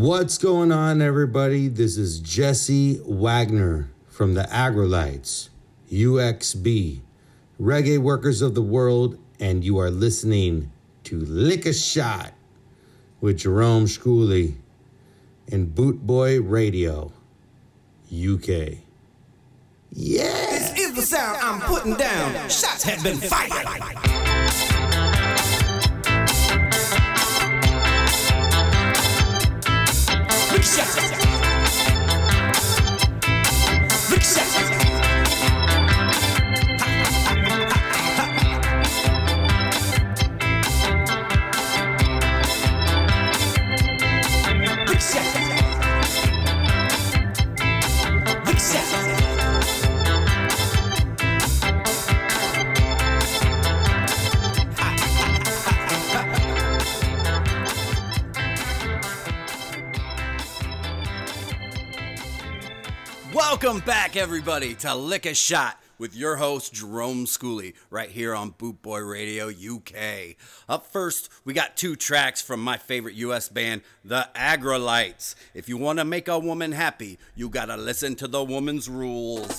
What's going on, everybody? This is Jesse Wagner from the Aggrolites, UXB, Reggae Workers of the World, and you are listening to Lick a Shot with Jerome Schooley and Bootboy Radio, UK. Yeah! This is the sound I'm putting down. Shots have been fired. Shut up. everybody, to Lick a Shot with your host, Jerome Schooley, right here on Bootboy Radio UK. Up first, we got two tracks from my favorite US band, The Aggrolites. If you want to make a woman happy, you got to listen to the woman's rules.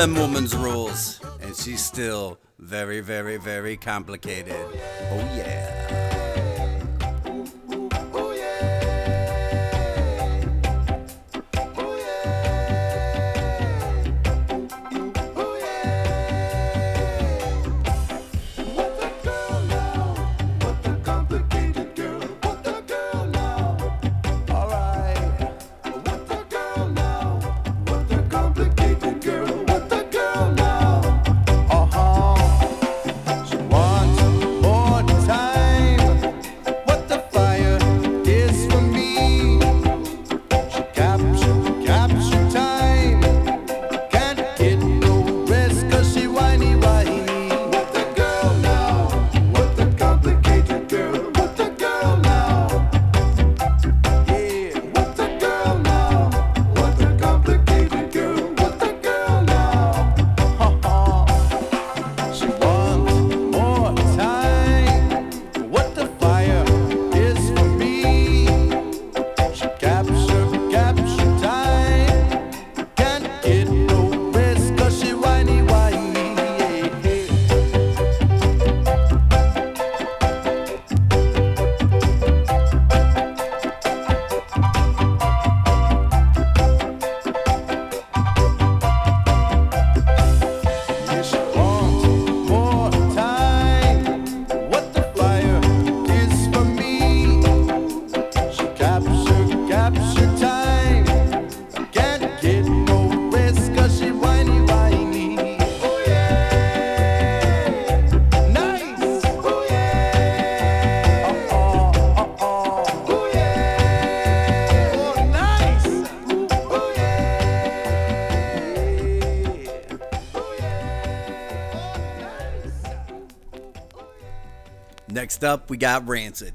them woman's rules, and she's still very, very, very complicated. Oh, yeah. Next up, we got Rancid.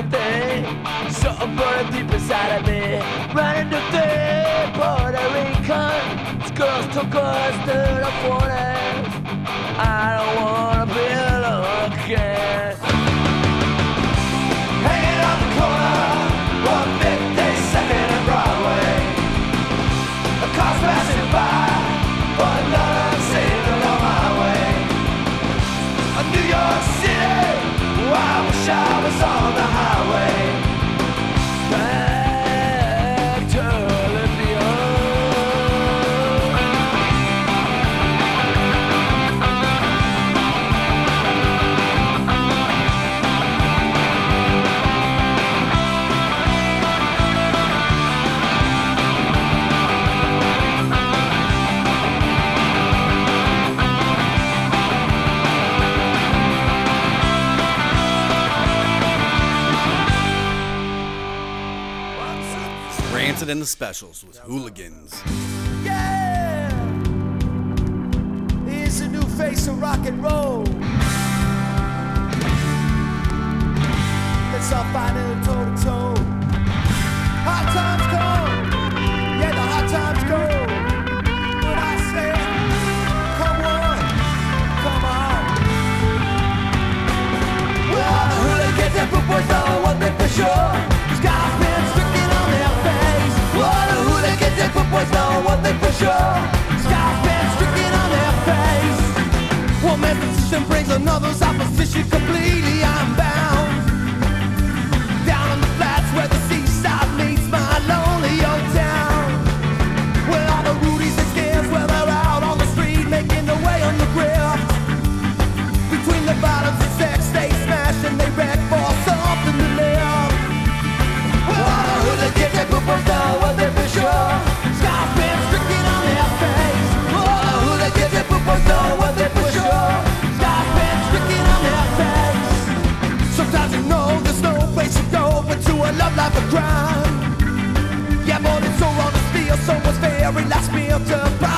anything. Something burning deep inside of me. Running to fear, Puerto Rican. These girls took us to the forest. I don't want. the specials with hooligans. Yeah! Here's a new face of rock and roll. Let's all fight it toe to toe. Hot times come. Yeah, the hot times go. But I say, come on, come on. We're all the hooligans and football's all one thing for sure. kids and footboys know one thing for sure. Sky's been stricken on their face. One man's position brings another's opposition completely. I'm back. very last bit of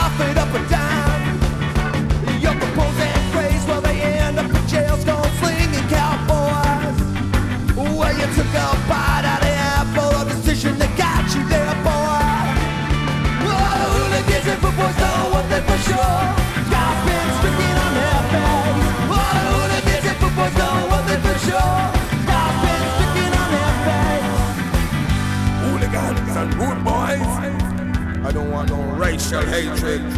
racial hatred.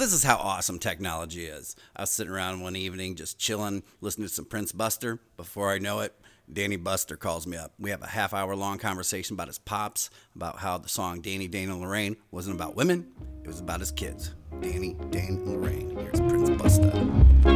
This is how awesome technology is. I was sitting around one evening just chilling, listening to some Prince Buster. Before I know it, Danny Buster calls me up. We have a half hour long conversation about his pops, about how the song Danny, Dane, and Lorraine wasn't about women, it was about his kids. Danny, Dane, and Lorraine. Here's Prince Buster.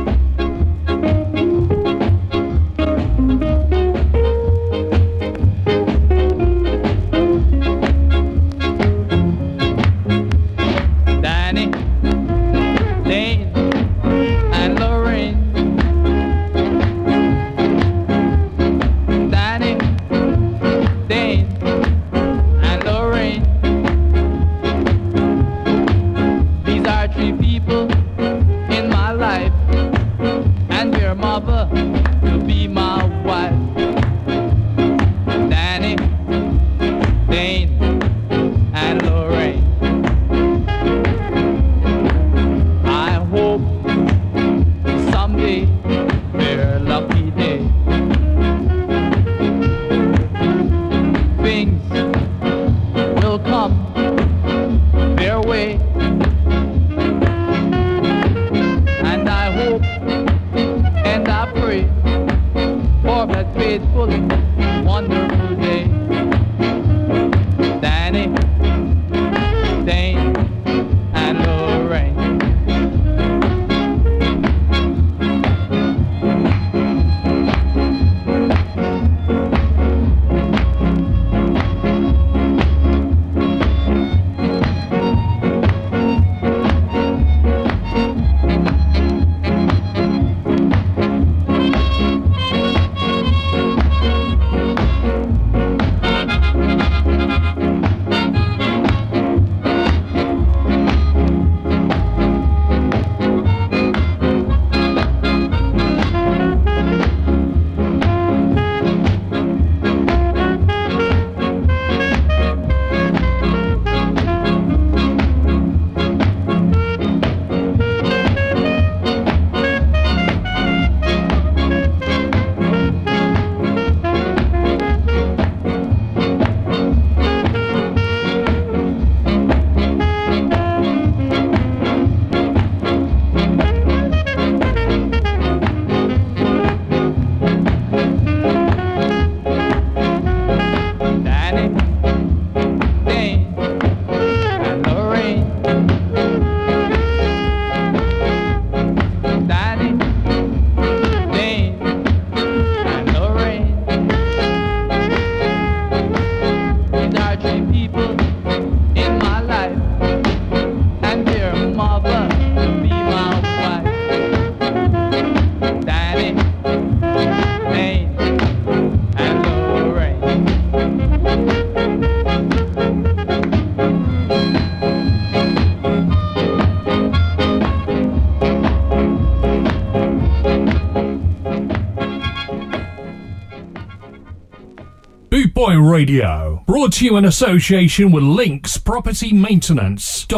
Radio, brought to you in association with Links Property Maintenance.co.uk.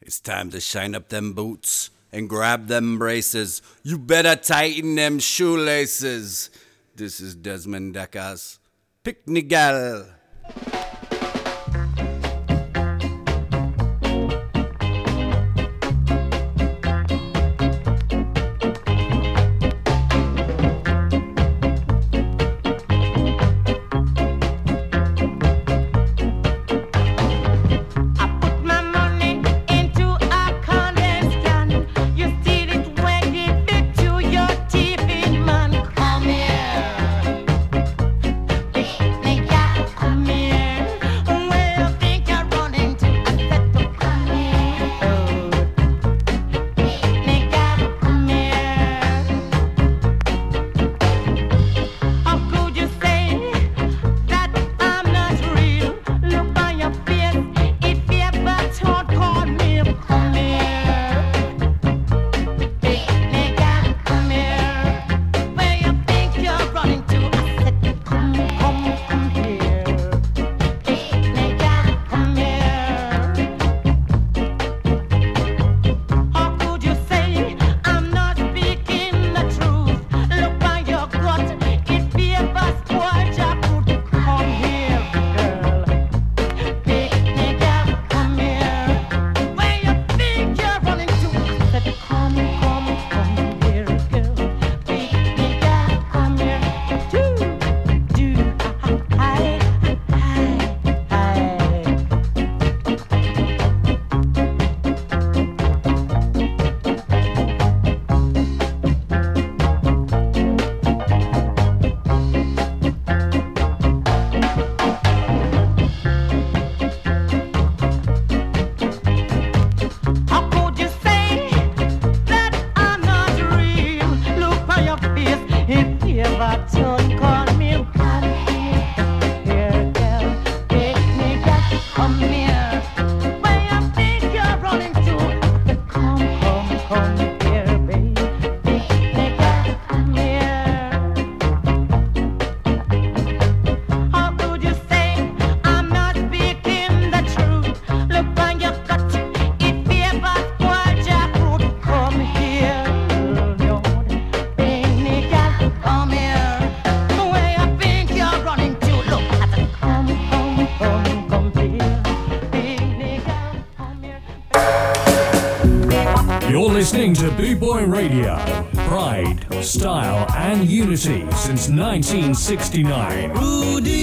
It's time to shine up them boots and grab them braces. You better tighten them shoelaces. This is Desmond Dekker. Picnigal. listening to B-Boy Radio. Pride, style, and unity since 1969. Rudy.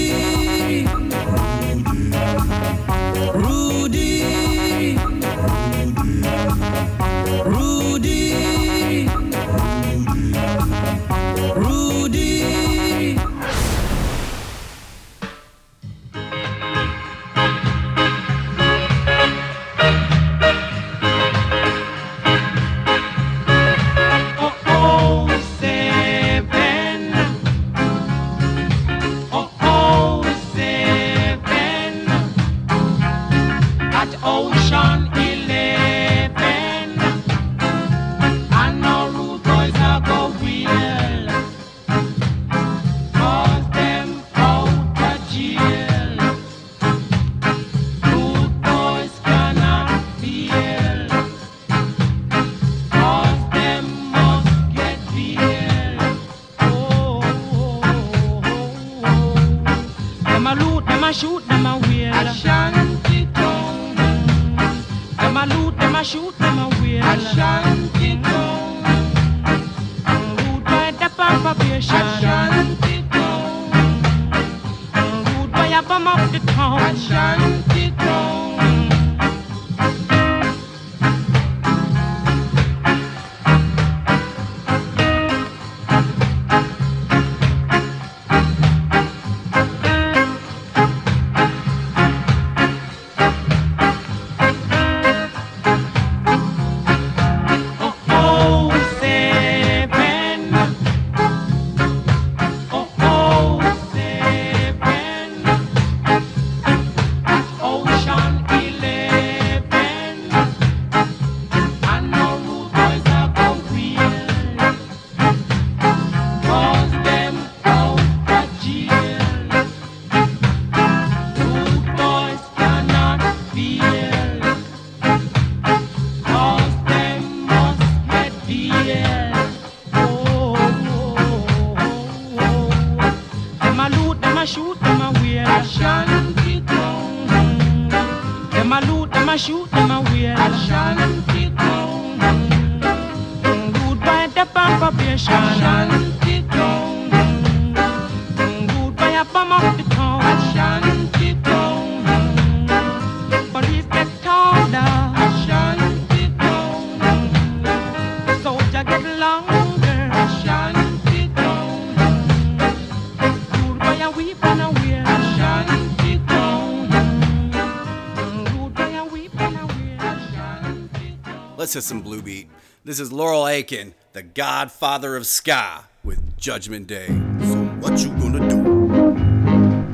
let's hit some Blue Beat. This is Laurel Aitken, the godfather of Ska, with Judgment Day. So, what you gonna do?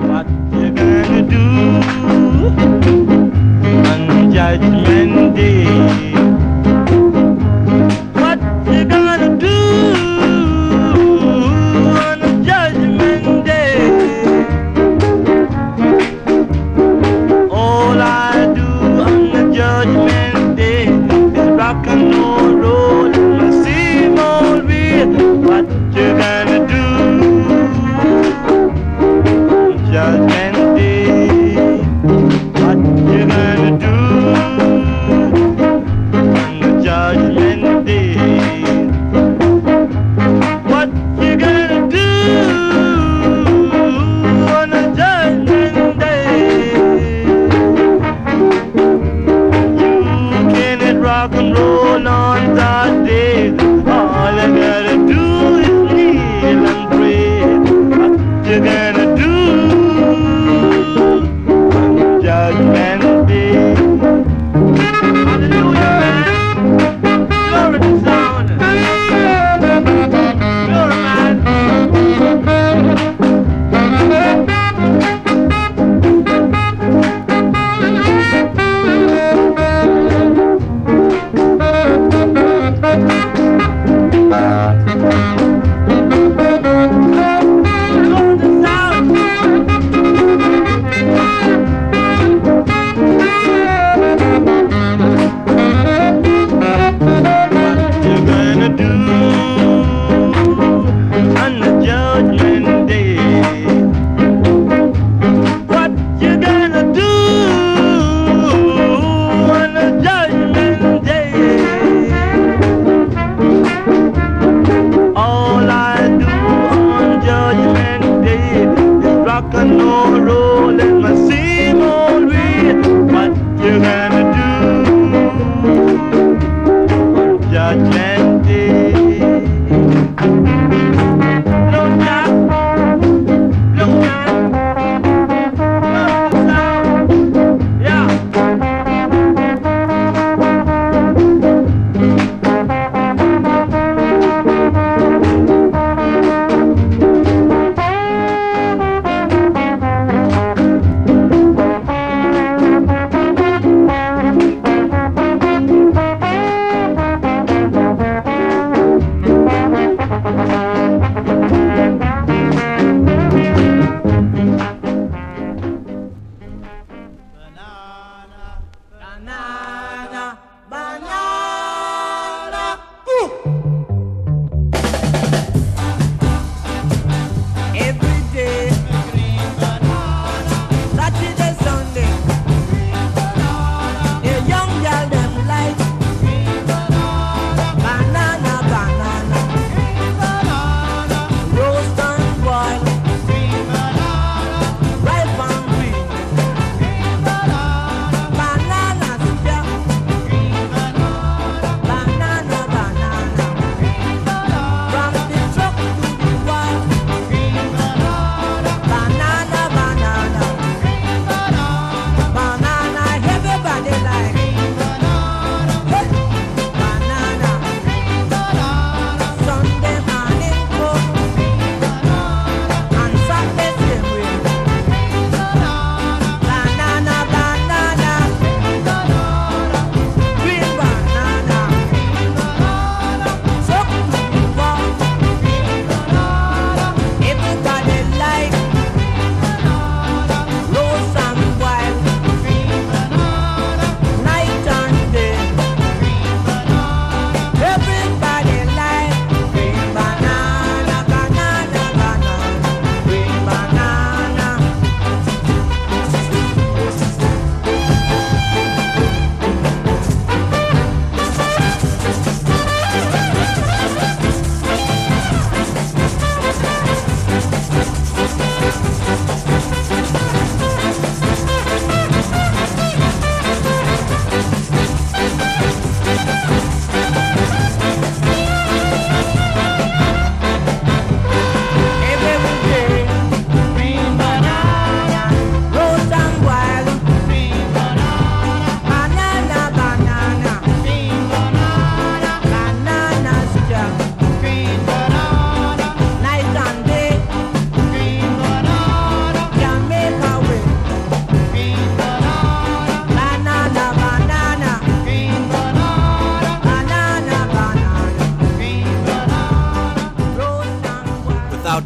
What you gonna do?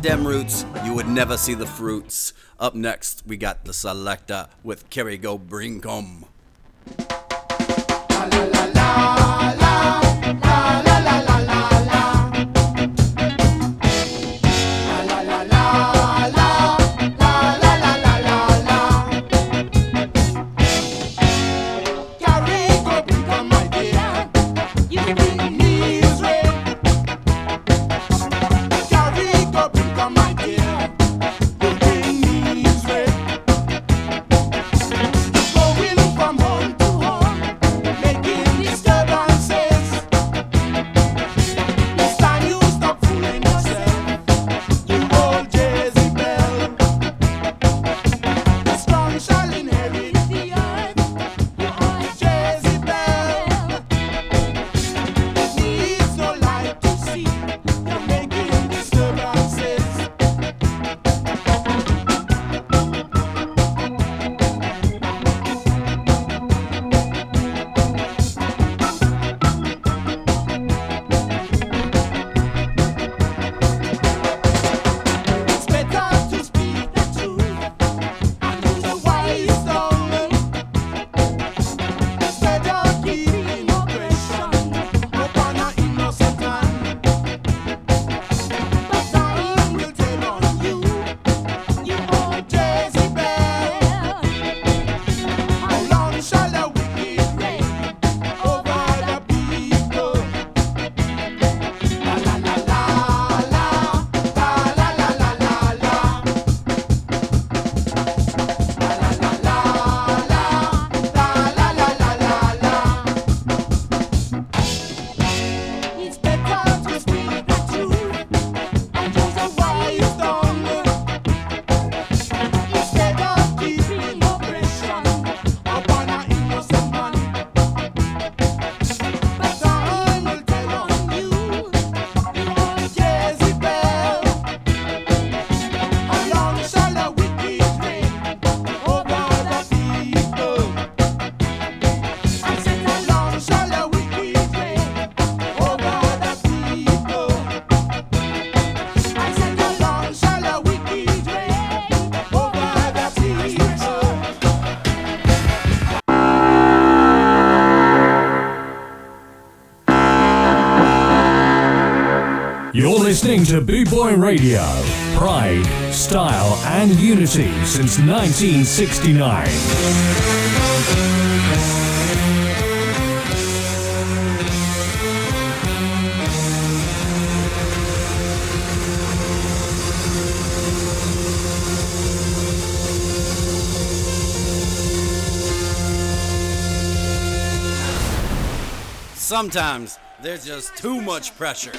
stem roots, you would never see the fruits. Up next, we got the Selecter with Carry Go Bring Come. La, la, la, listening to Boot Boy Radio. Pride, style, and unity since 1969. Sometimes there's just too much pressure.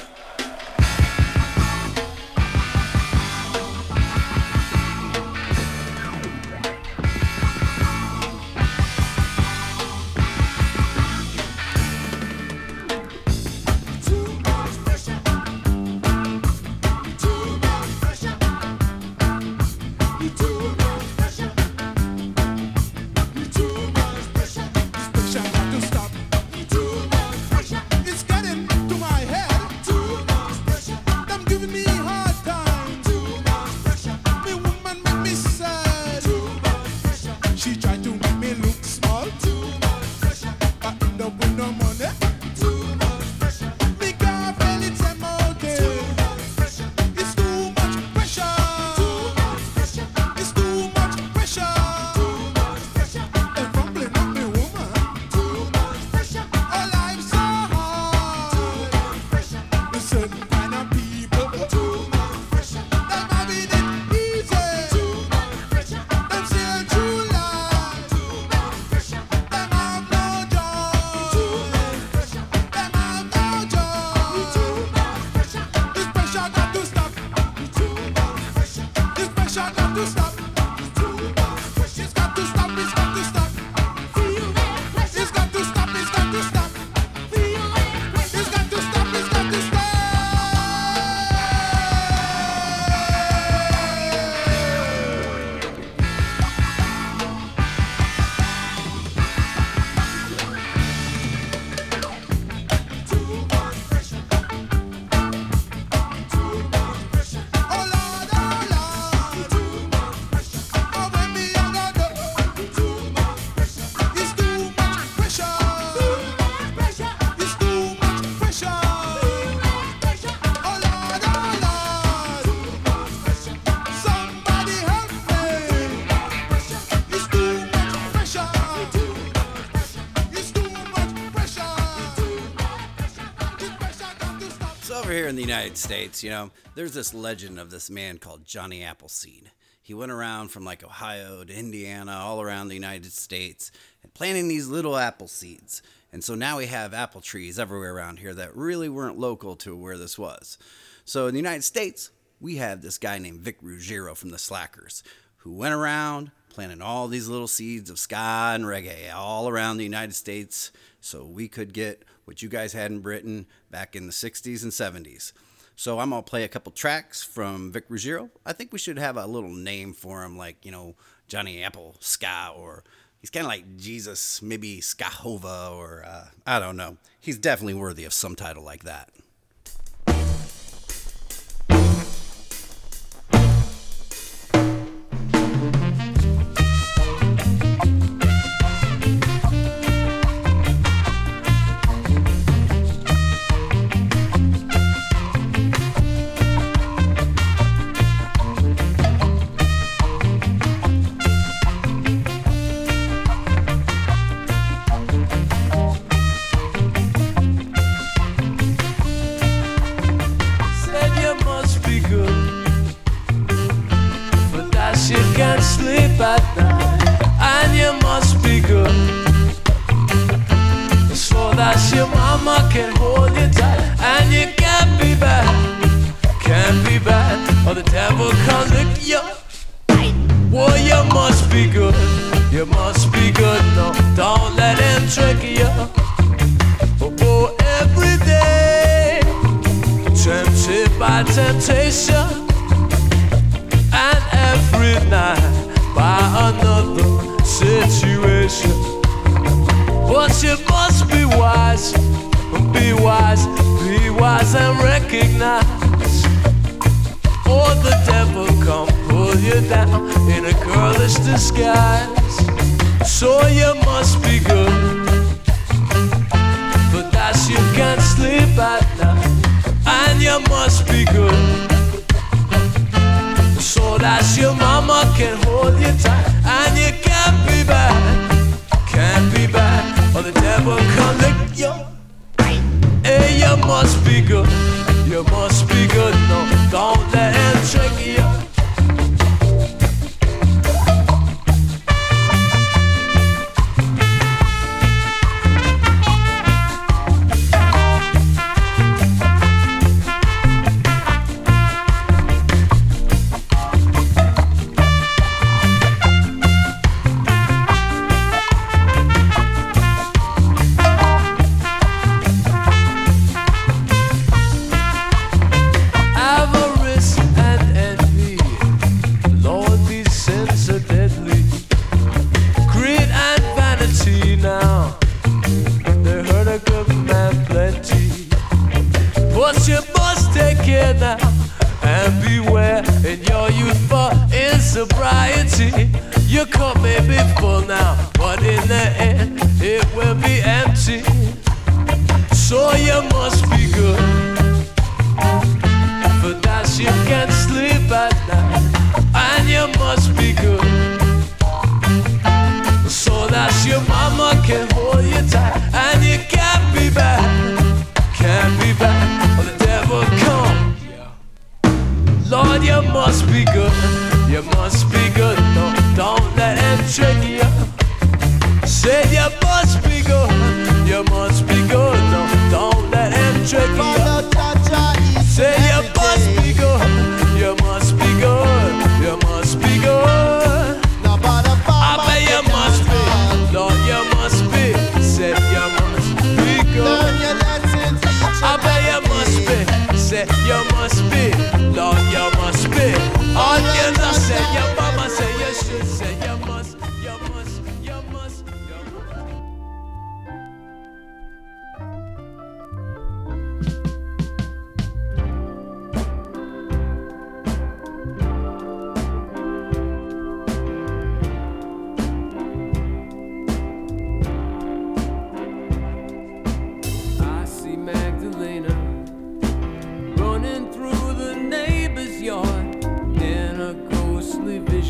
In the United States, you know, there's this legend of this man called Johnny Appleseed. He went around from like Ohio to Indiana, all around the United States, and planting these little apple seeds. And so now we have apple trees everywhere around here that really weren't local to where this was. So in the United States, we have this guy named Vic Ruggiero from the Slackers who went around planting all these little seeds of ska and reggae all around the United States so we could get what you guys had in Britain back in the 60s and 70s. So I'm going to play a couple tracks from Vic Ruggiero. I think we should have a little name for him like, you know, Johnny Apple Ska or he's kind of like Jesus, maybe Skahova or uh, I don't know. He's definitely worthy of some title like that. Or the devil can lick you. Well, you must be good, you must be good. No, don't let him trick you. Oh, every day tempted by temptation, and every night by another situation. But you must be wise, be wise, be wise and recognize. Or the devil come pull you down in a girlish disguise. So you must be good but that you can't sleep at night, and you must be good. So that your mama can hold you tight, and you can't be bad, can't be bad, or the devil can lick you. Hey, you must be good, you must be good. No, don't let him trick you.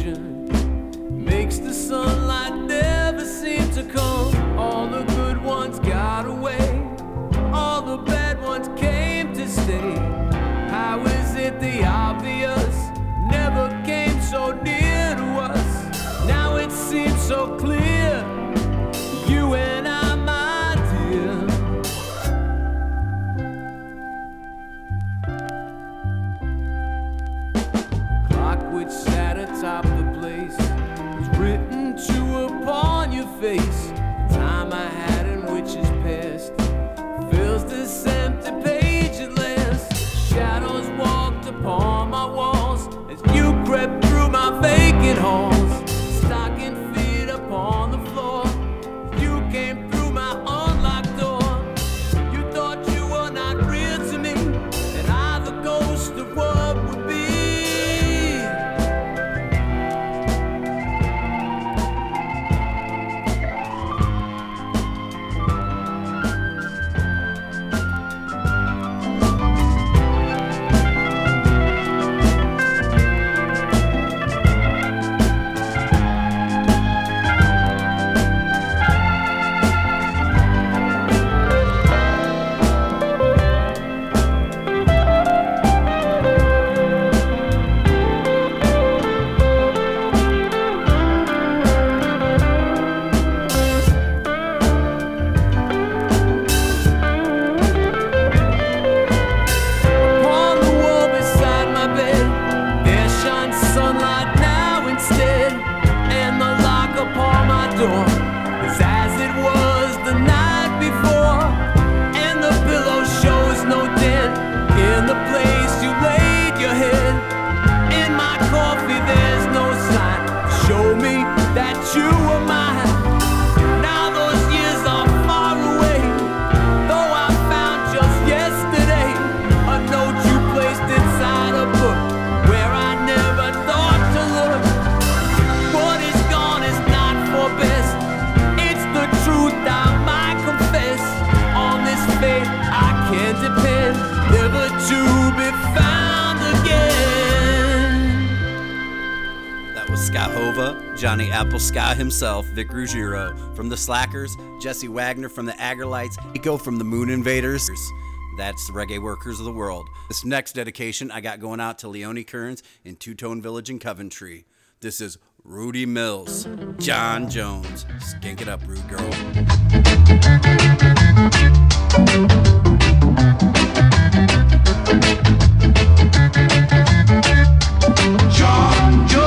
makes the sunlight never seem to come. All the good ones got away, all the bad ones came to stay. How is it the obvious never came so near to us? Now it seems so Skahova, Johnny Apple Ska himself, Vic Ruggiero. From the Slackers, Jesse Wagner from the Aggrolites, Eco from the Moon Invaders. That's the reggae workers of the world. This next dedication I got going out to Leonie Kearns in Two Tone Village in Coventry. This is Rudy Mills, John Jones. Skink it up, Rude Girl. John Jones.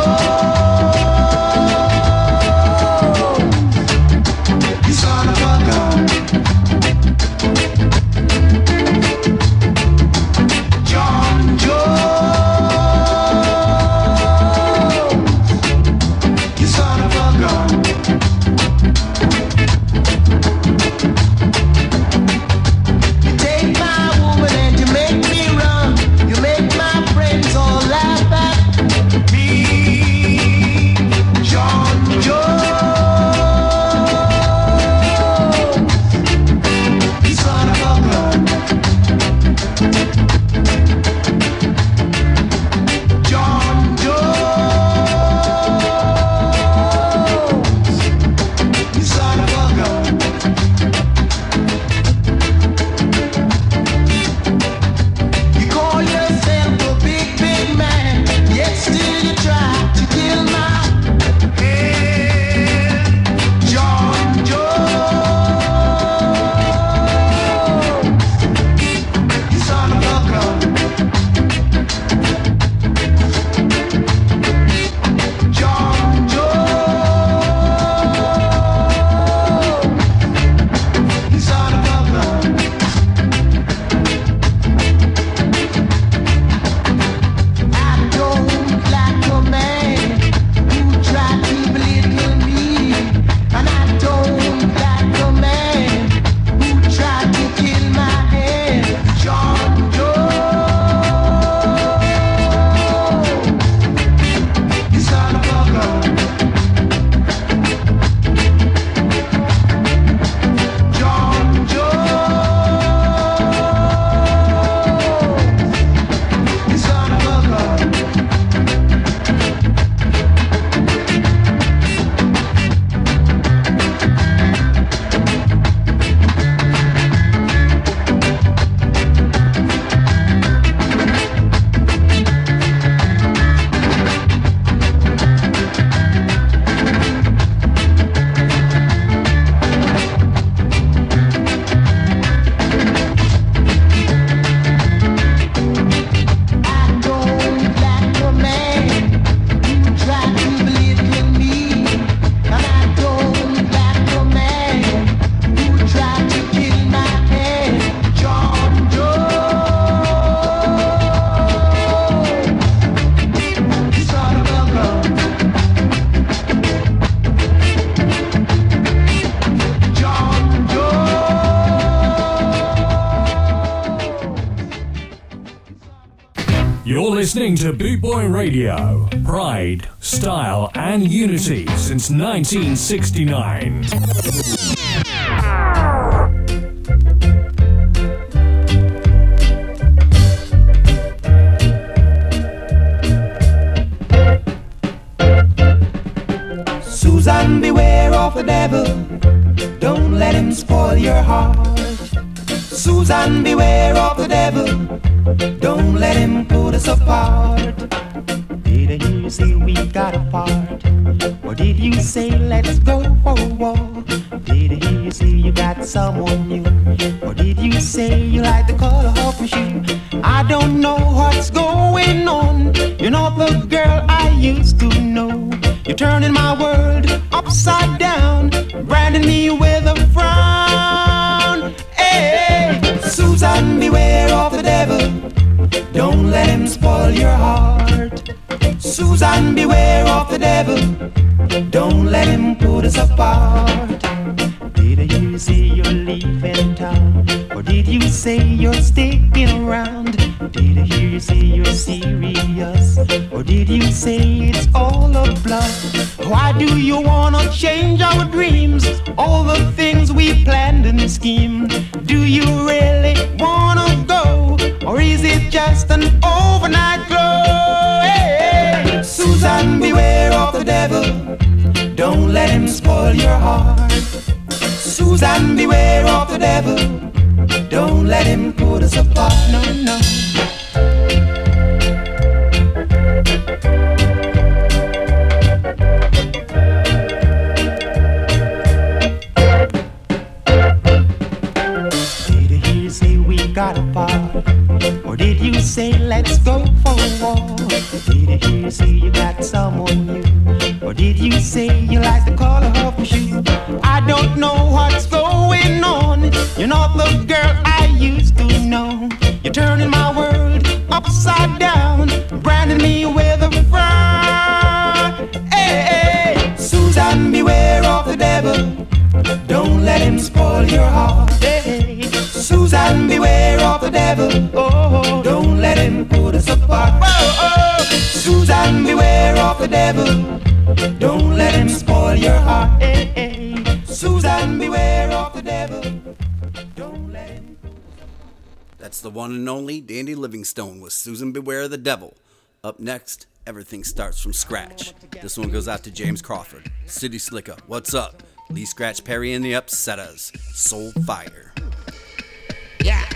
listening to Bootboy Radio. Pride, style, and unity since 1969. spoil your heart. Susan, beware of the devil. Don't let him put us apart. No, no. devil. Don't let him spoil your heart. Susan, beware of the devil. Don't let him. That's the one and only Dandy Livingstone with Susan Beware of the Devil. Up next, everything starts from scratch. This one goes out to James Crawford, City Slicker. What's up? Lee Scratch Perry and the Upsetters. Soul Fire. Yeah.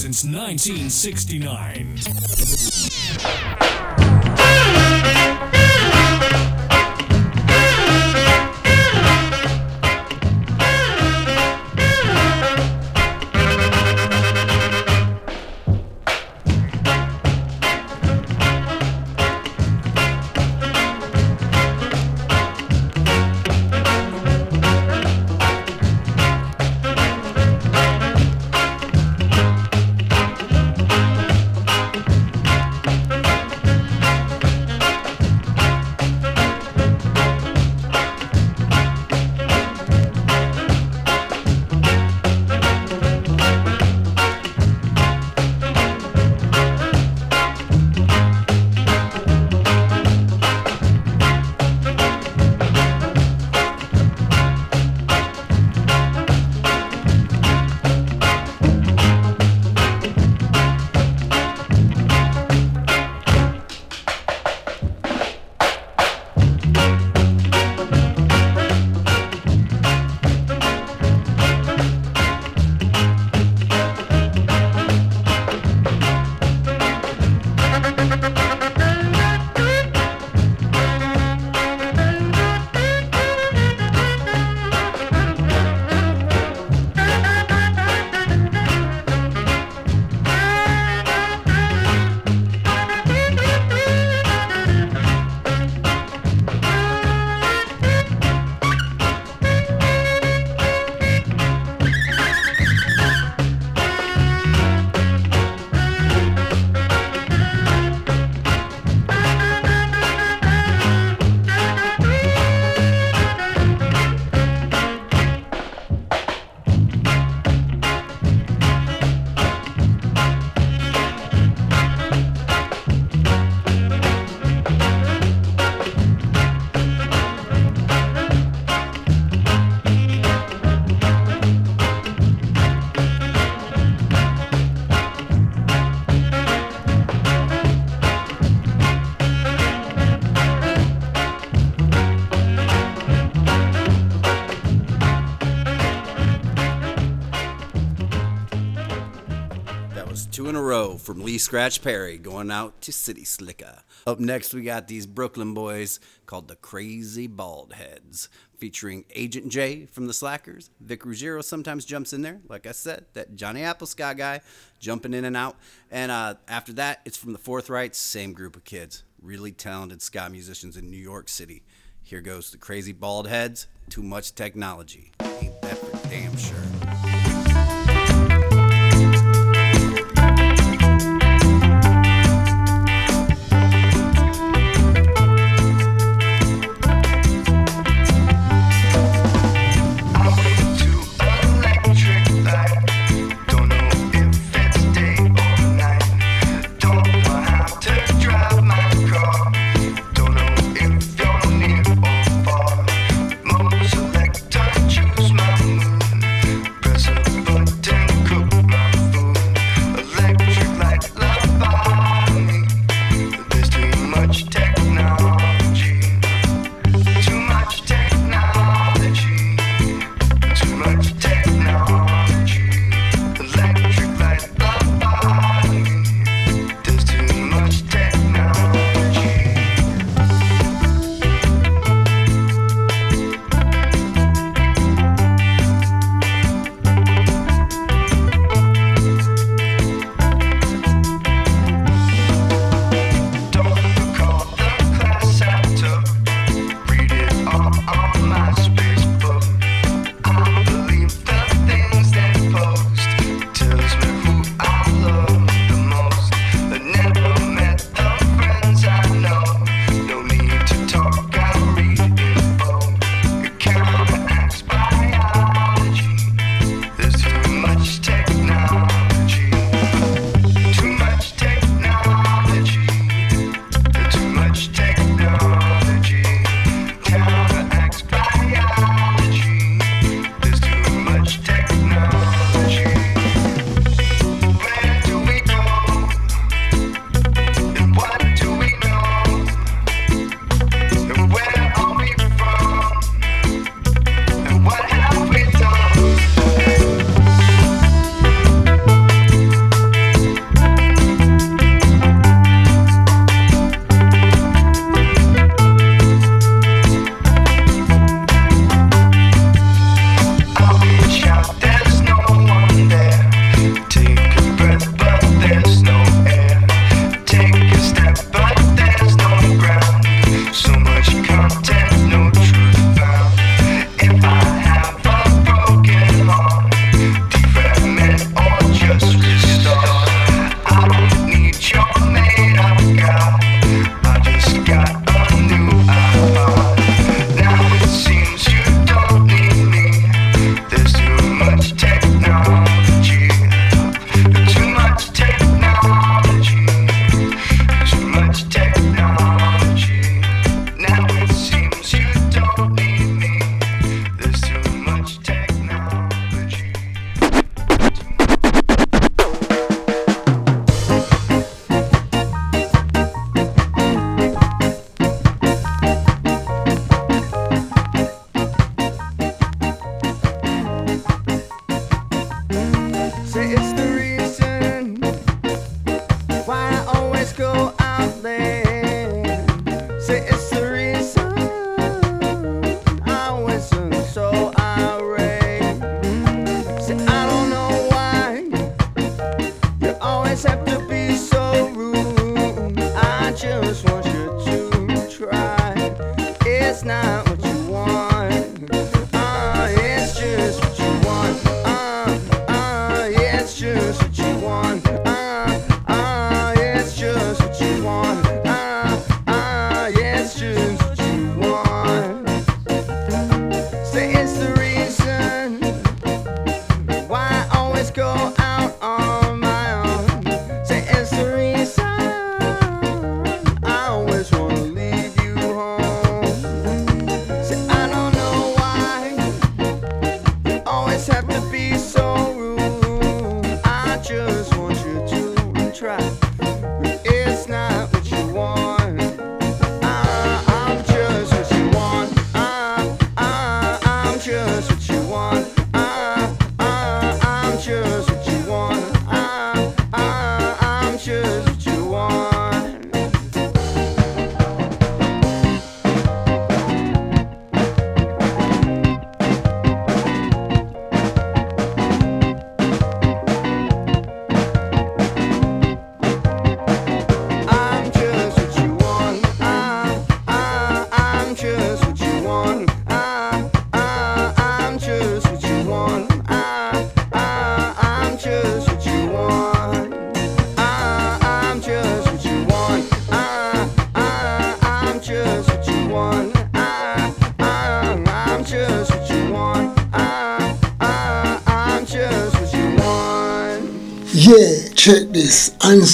Since 1969. Two in a row from Lee Scratch Perry going out to City Slicker. Up next, we got these Brooklyn boys called the Crazy Bald Heads, featuring Agent J from the Slackers. Vic Ruggiero sometimes jumps in there, like I said, that Johnny Appleska guy jumping in and out. And uh, after that, it's from the Forthrights, same group of kids, really talented ska musicians in New York City. Here goes the Crazy Bald Heads, Too Much Technology. Ain't that for damn sure.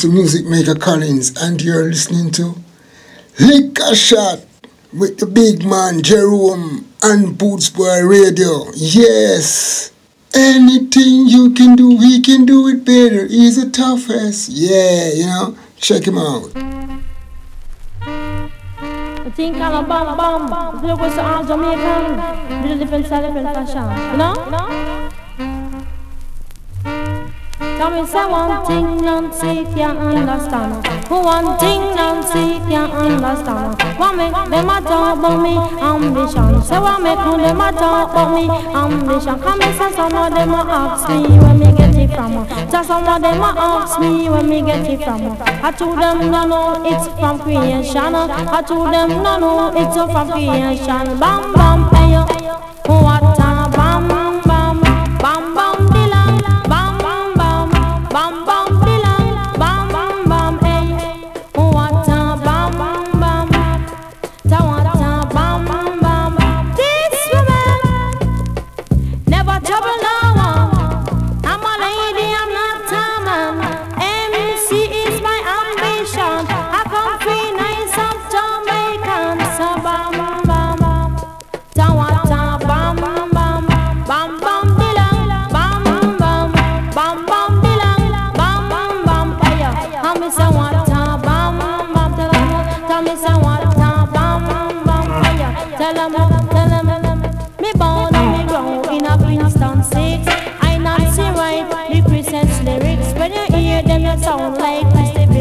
is Music Maker Collins, and you're listening to Lick a Shot with the big man Jerome and Boots Boy Radio. Yes, anything you can do, he can do it better. He's the toughest. Yeah, you know, check him out. Think I'm a bomb bomb. Little different, different fashion. You know? Come and say one thing Nancy can understand. Who One thing Nancy can understand. What make them a talk about me ambition? Say what make them a talk about me ambition? Come and say some of them a ask me where me get it from. Say some of them a ask me where me get it from. I told them no no it's from creation. I told them no no it's from creation. Bam bam hey yo.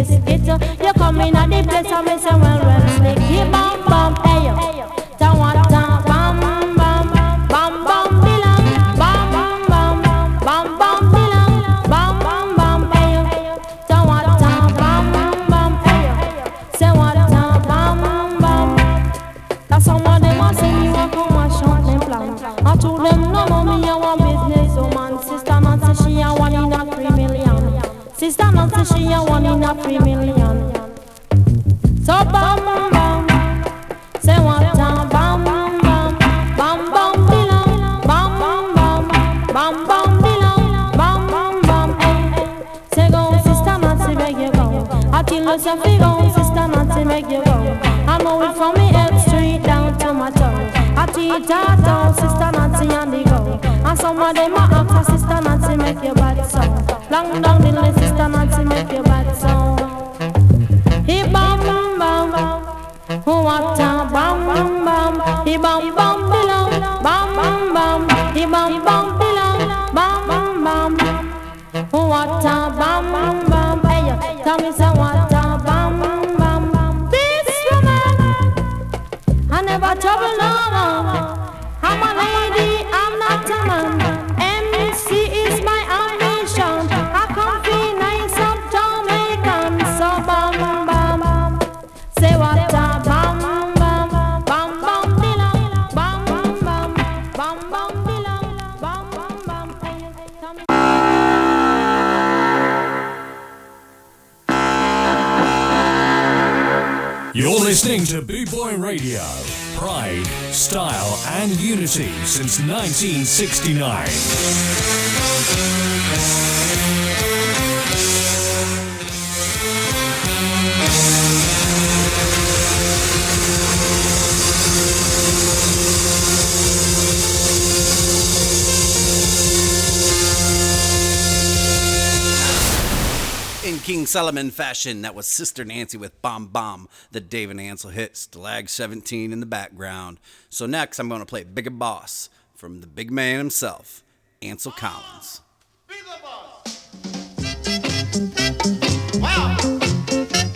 You come in at the place I'm say, 1969. In King Solomon fashion, that was Sister Nancy with Bomb Bomb, the David Ansel hit, Stalag 17 in the background. So next, I'm going to play Bigger Boss from the big man himself, Ansel Collins. I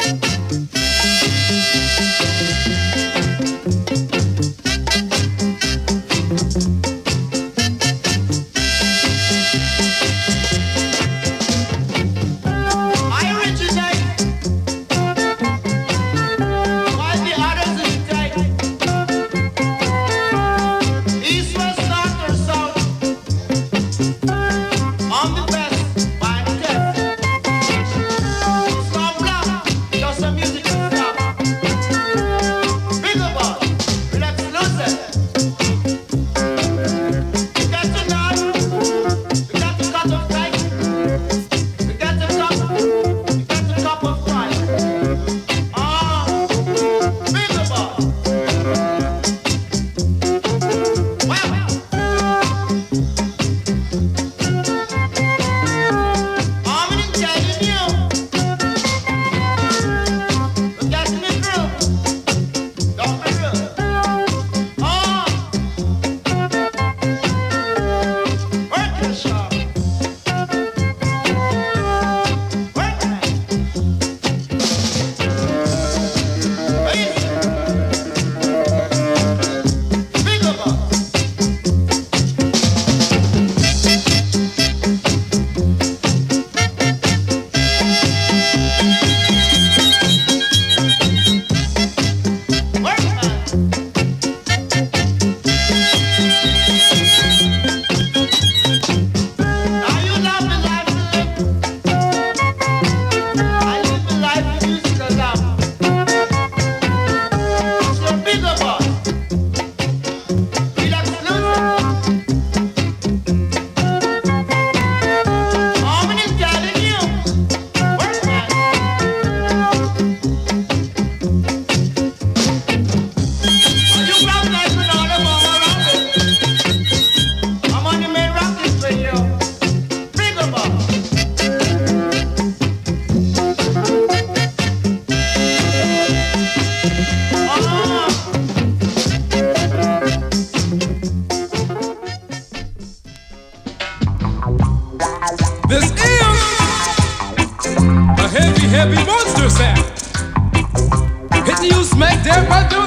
Depois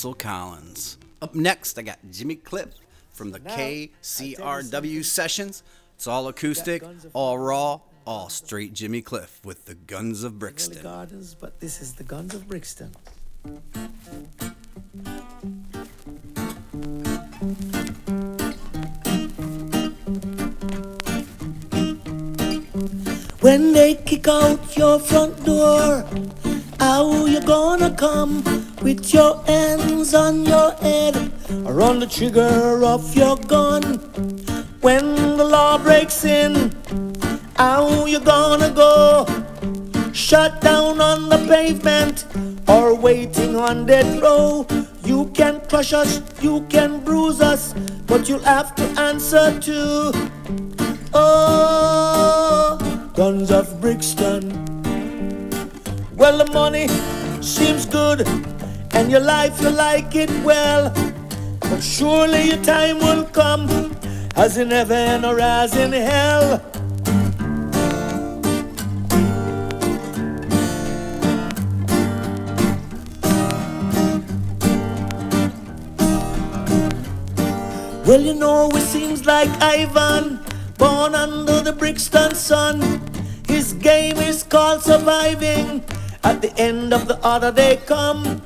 Ansel Collins. Up next, I got Jimmy Cliff from the KCRW sessions. It's all acoustic, all raw, all straight Jimmy Cliff with the Guns of Brixton. Gardens, but this is the Guns of Brixton. When they kick out your front door, how you gonna come with your hands on your head or on the trigger of your gun? When the law breaks in, how you gonna go? Shut down on the pavement or waiting on death row. You can crush us, you can bruise us, but you'll have to answer to. Oh, guns of Brixton. Well, the money seems good, and your life you like it well. But surely your time will come, as in heaven or as in hell. Well, you know, it seems like Ivan, born under the Brixton sun. His game is called surviving. At the end of the other, they come.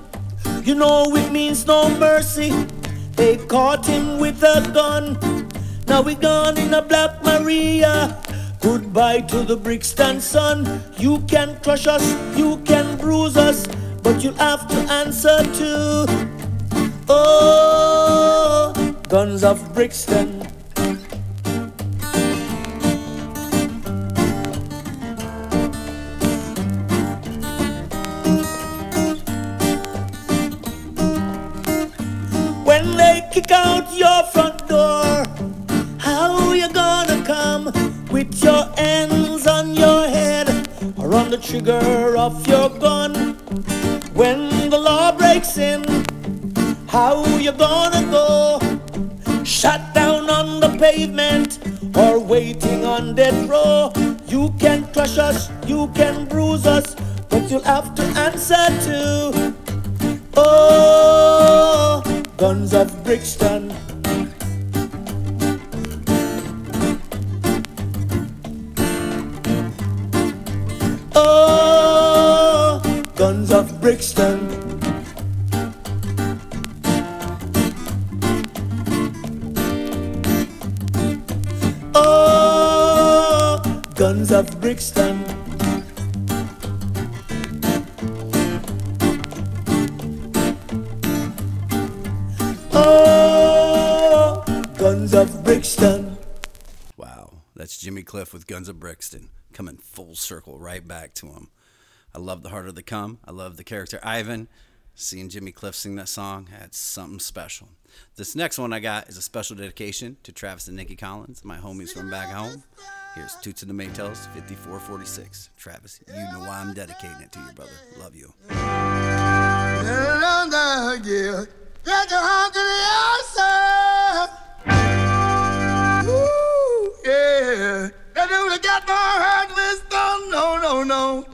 You know, it means no mercy. They caught him with a gun. Now we gone in a Black Maria. Goodbye to the Brixton sun. You can crush us, you can bruise us, but you'll have to answer to. Oh, guns of Brixton. Your front door, how you gonna come with your hands on your head or on the trigger of your gun? When the law breaks in, how you gonna go? Shut down on the pavement or waiting on death row? You can crush us, you can bruise us, but you'll have to answer to. Oh, guns of Brixton. Oh, guns of Brixton. Oh, guns of Brixton. Jimmy Cliff with Guns of Brixton coming full circle right back to him. I love The Harder They Come. I love the character Ivan. Seeing Jimmy Cliff sing that song had something special. This next one I got is a special dedication to Travis and Nikki Collins, my homies from back home. Here's Toots and the Maytals, 5446. Travis, you know why I'm dedicating it to you, brother. Love you. My heart wisdom. No, no, no.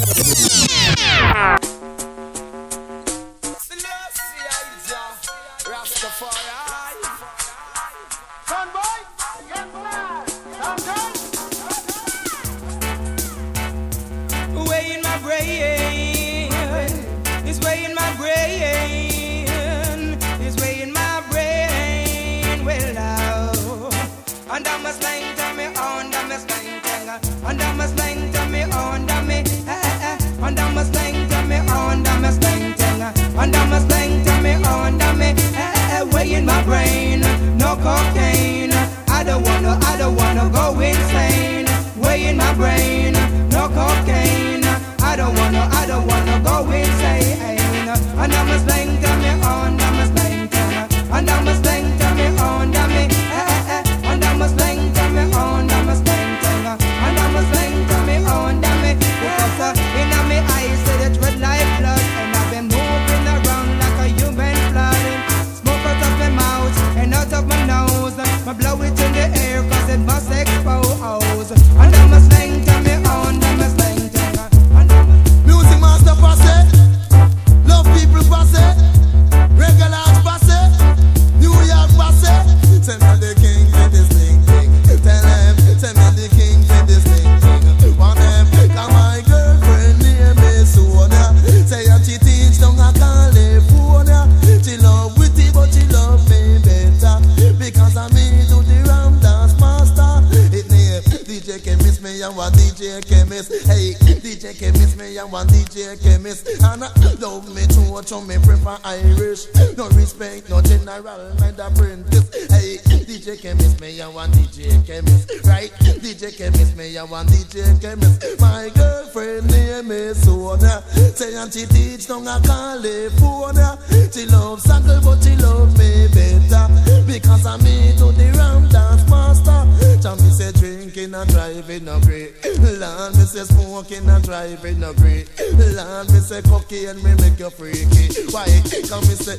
freaky and me make you freaky. Why? Come and say,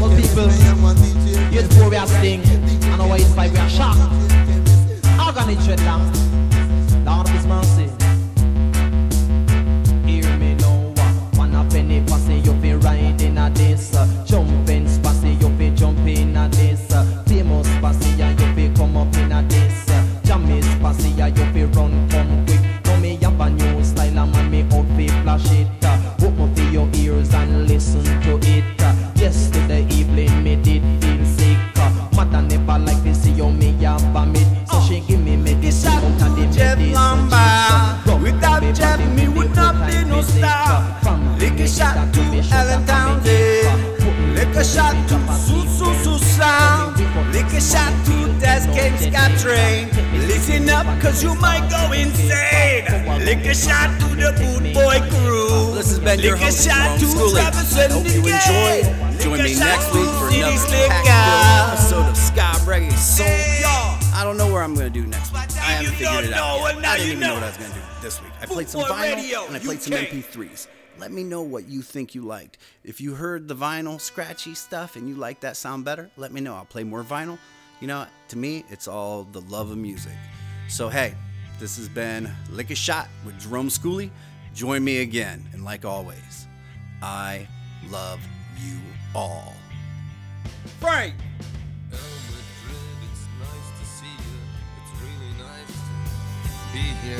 well, people, youth warriors sing, and our inspired we are shocked. Organic down. the Boot Boy Crew. This has been your host, Jerome Schooley. I hope you enjoyed. Join me next week for another packed episode of Ska Reggae Soul. I don't know where I'm going to do next week. I haven't figured it out yet. I didn't even know what I was going to do this week. I played some vinyl and I played some MP3s let me know what you think you liked. If you heard the vinyl scratchy stuff and you like that sound better, let me know. I'll play more vinyl. You know, to me, it's all the love of music. So, hey, this has been Lick a Shot with Jerome Schooley. Join me again, and like always, I love you all. Frank! be here.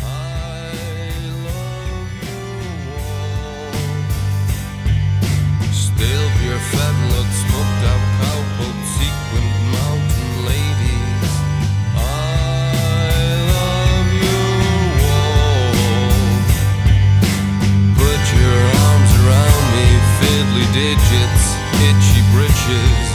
I love you all. Still your family. digits, itchy britches.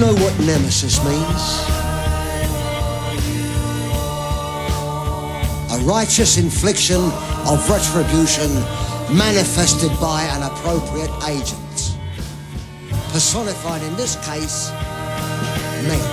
Know what nemesis means? A righteous infliction of retribution manifested by an appropriate agent. Personified in this case, me.